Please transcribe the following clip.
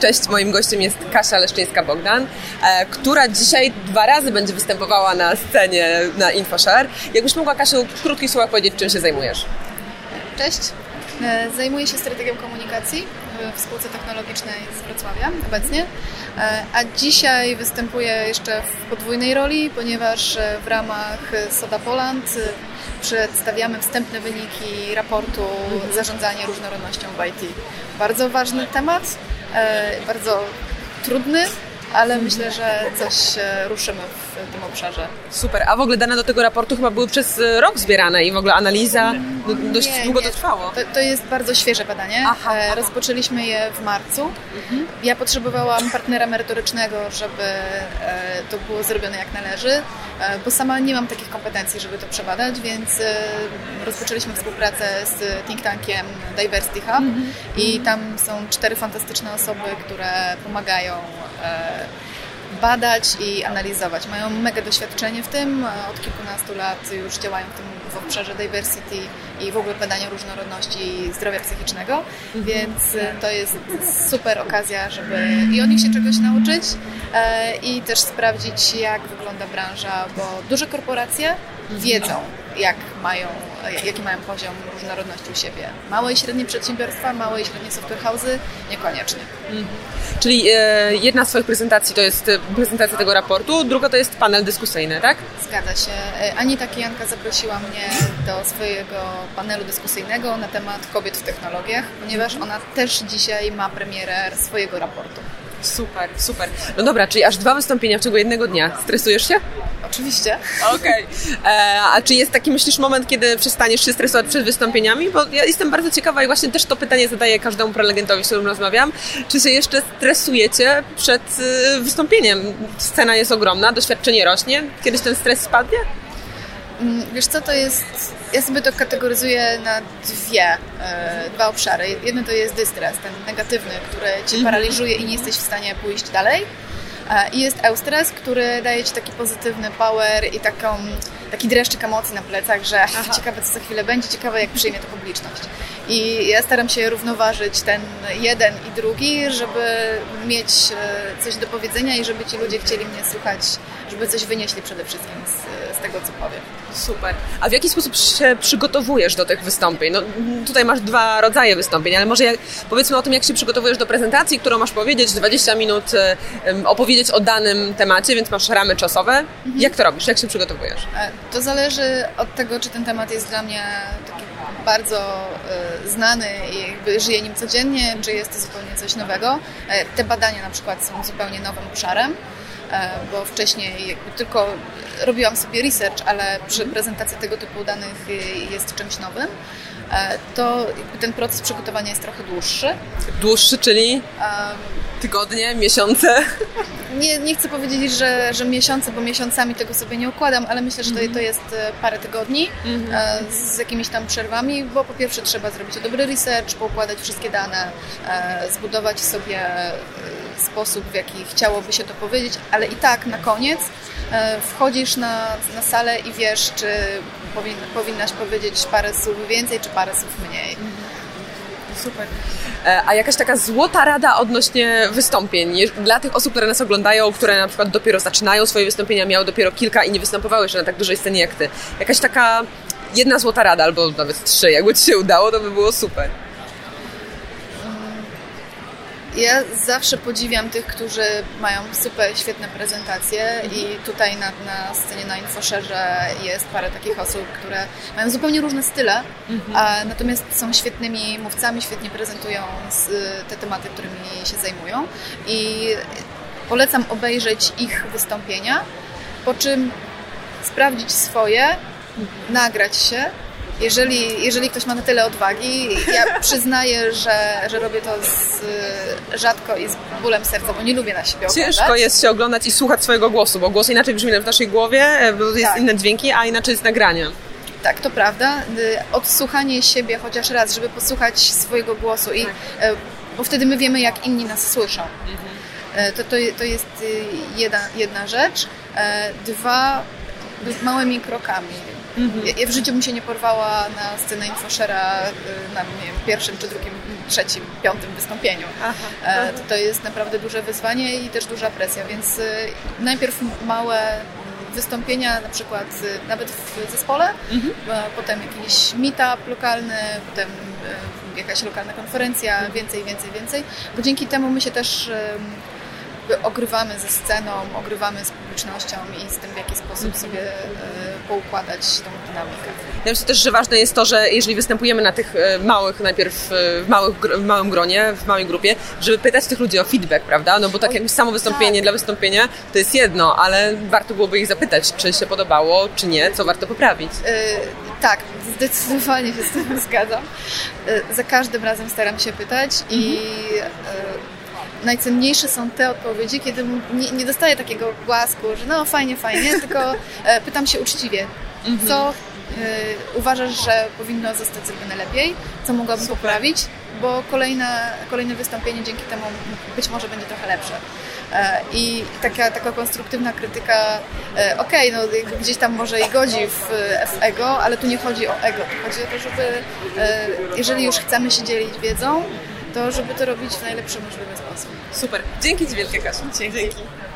Cześć, moim gościem jest Kasia Leszczyńska-Bogdan, e, która dzisiaj dwa razy będzie występowała na scenie na InfoShare. Jakbyś mogła, Kasiu, w krótkich słowach powiedzieć, czym się zajmujesz? Cześć, e, zajmuję się strategią komunikacji w spółce technologicznej z Wrocławia obecnie, e, a dzisiaj występuję jeszcze w podwójnej roli, ponieważ w ramach Soda Poland przedstawiamy wstępne wyniki raportu Zarządzanie różnorodnością w IT. Bardzo ważny temat, bardzo trudny, ale myślę, że coś e, ruszymy w tym obszarze. Super, a w ogóle dane do tego raportu chyba były przez e, rok zbierane i w ogóle analiza no, dość nie, długo nie. to trwało. To, to, jest bardzo świeże badanie. Aha, e, aha. Rozpoczęliśmy je w marcu. Mhm. Ja potrzebowałam partnera merytorycznego, żeby to było zrobione jak należy, bo sama nie mam takich kompetencji, żeby to przebadać, więc rozpoczęliśmy współpracę z think tankiem Diversity Hub mhm. i tam są cztery fantastyczne osoby, które pomagają badać i analizować. Mają mega doświadczenie w tym, od kilkunastu lat już działają w tym w obszarze diversity i w ogóle badania różnorodności i zdrowia psychicznego, mhm. więc to jest super okazja, żeby i od nich się czegoś nauczyć i też sprawdzić, jak wygląda branża, bo duże korporacje wiedzą, jak mają, jaki mają poziom różnorodności u siebie. Małe i średnie przedsiębiorstwa, małe i średnie software house'y niekoniecznie. Mhm. Czyli e, jedna z Twoich prezentacji to jest prezentacja tego raportu, druga to jest panel dyskusyjny, tak? Zgadza się. Anita Kijanka zaprosiła mnie do swojego panelu dyskusyjnego na temat kobiet w technologiach, ponieważ ona też dzisiaj ma premierę swojego raportu. Super, super. No dobra, czyli aż dwa wystąpienia w ciągu jednego dnia. Stresujesz się? Oczywiście. Okej. Okay. A czy jest taki, myślisz, moment, kiedy przestaniesz się stresować przed wystąpieniami? Bo ja jestem bardzo ciekawa i właśnie też to pytanie zadaję każdemu prelegentowi, z którym rozmawiam. Czy się jeszcze stresujecie przed y, wystąpieniem? Scena jest ogromna, doświadczenie rośnie. Kiedyś ten stres spadnie? Wiesz co, to jest... Ja sobie to kategoryzuję na dwie, e, dwa obszary. Jedno to jest dystres, ten negatywny, który cię paraliżuje i nie jesteś w stanie pójść dalej. I jest eustres, który daje Ci taki pozytywny power i taką, taki dreszczyk emocji na plecach, że Aha. ciekawe co za chwilę będzie, ciekawe jak przyjmie to publiczność. I ja staram się równoważyć ten jeden i drugi, żeby mieć coś do powiedzenia i żeby ci ludzie chcieli mnie słuchać, żeby coś wynieśli przede wszystkim z, z tego, co powiem. Super. A w jaki sposób się przygotowujesz do tych wystąpień? No, tutaj masz dwa rodzaje wystąpień, ale może jak, powiedzmy o tym, jak się przygotowujesz do prezentacji, którą masz powiedzieć, 20 minut opowiedzieć o danym temacie, więc masz ramy czasowe. Mhm. Jak to robisz? Jak się przygotowujesz? To zależy od tego, czy ten temat jest dla mnie taki bardzo y, znany i jakby żyję nim codziennie, czy jest to zupełnie coś nowego. Te badania na przykład są zupełnie nowym obszarem bo wcześniej tylko robiłam sobie research, ale przy prezentacji tego typu danych jest czymś nowym, to ten proces przygotowania jest trochę dłuższy. Dłuższy, czyli tygodnie, miesiące? Nie, nie chcę powiedzieć, że, że miesiące, bo miesiącami tego sobie nie układam, ale myślę, że to, to jest parę tygodni z jakimiś tam przerwami, bo po pierwsze trzeba zrobić dobry research, poukładać wszystkie dane, zbudować sobie sposób, w jaki chciałoby się to powiedzieć, ale i tak na koniec wchodzisz na, na salę i wiesz, czy powin, powinnaś powiedzieć parę słów więcej, czy parę słów mniej. Super. A jakaś taka złota rada odnośnie wystąpień dla tych osób, które nas oglądają, które na przykład dopiero zaczynają swoje wystąpienia, miały dopiero kilka i nie występowały jeszcze na tak dużej scenie jak ty. Jakaś taka jedna złota rada, albo nawet trzy, jakby ci się udało, to by było super. Ja zawsze podziwiam tych, którzy mają super świetne prezentacje i tutaj na, na scenie na Infoszerze jest parę takich osób, które mają zupełnie różne style, a, natomiast są świetnymi mówcami, świetnie prezentują te tematy, którymi się zajmują. I polecam obejrzeć ich wystąpienia, po czym sprawdzić swoje, nagrać się jeżeli, jeżeli ktoś ma na tyle odwagi, ja przyznaję, że, że robię to z, rzadko i z bólem serca, bo nie lubię na siebie oglądać. Ciężko jest się oglądać i słuchać swojego głosu, bo głos inaczej brzmi w naszej głowie, bo jest tak. inne dźwięki, a inaczej jest nagranie. Tak, to prawda. Odsłuchanie siebie chociaż raz, żeby posłuchać swojego głosu i tak. bo wtedy my wiemy, jak inni nas słyszą. Mhm. To, to, to jest jedna, jedna rzecz. Dwa, małymi krokami Mhm. Ja, ja, w życiu bym się nie porwała na scenę infoshera na nie wiem, pierwszym czy drugim, trzecim, piątym wystąpieniu. Aha. To, to jest naprawdę duże wyzwanie i też duża presja, więc najpierw małe wystąpienia na przykład y, nawet w zespole, mhm. potem jakiś meetup lokalny, potem y, jakaś lokalna konferencja, więcej, więcej, więcej, bo dzięki temu my się też ogrywamy ze sceną, ogrywamy z publicznością i z tym, w jaki sposób mhm. sobie e, poukładać tą dynamikę. Ja myślę też, że ważne jest to, że jeżeli występujemy na tych e, małych, najpierw e, w, małych, w małym gronie, w małej grupie, żeby pytać tych ludzi o feedback, prawda? No bo tak jakby samo wystąpienie tak. dla wystąpienia to jest jedno, ale warto byłoby ich zapytać, czy się podobało, czy nie, co warto poprawić. Yy, tak, zdecydowanie się z tym zgadzam. Yy, za każdym razem staram się pytać i yy, najcenniejsze są te odpowiedzi, kiedy nie, nie dostaję takiego głasku, że no fajnie, fajnie, tylko e, pytam się uczciwie, mhm. co y, uważasz, że powinno zostać zrobione lepiej, co mogłabym Super. poprawić, bo kolejne, kolejne wystąpienie dzięki temu być może będzie trochę lepsze. E, I taka, taka konstruktywna krytyka, e, okej, okay, no gdzieś tam może i godzi w, w, ego, ale tu nie chodzi o ego, tu chodzi o to, żeby jeżeli już chcemy się dzielić wiedzą, to żeby to robić w najlepszy możliwy sposób. Super. Dzięki Ci wielkie, Kasiu. Dzięki. Dzięki.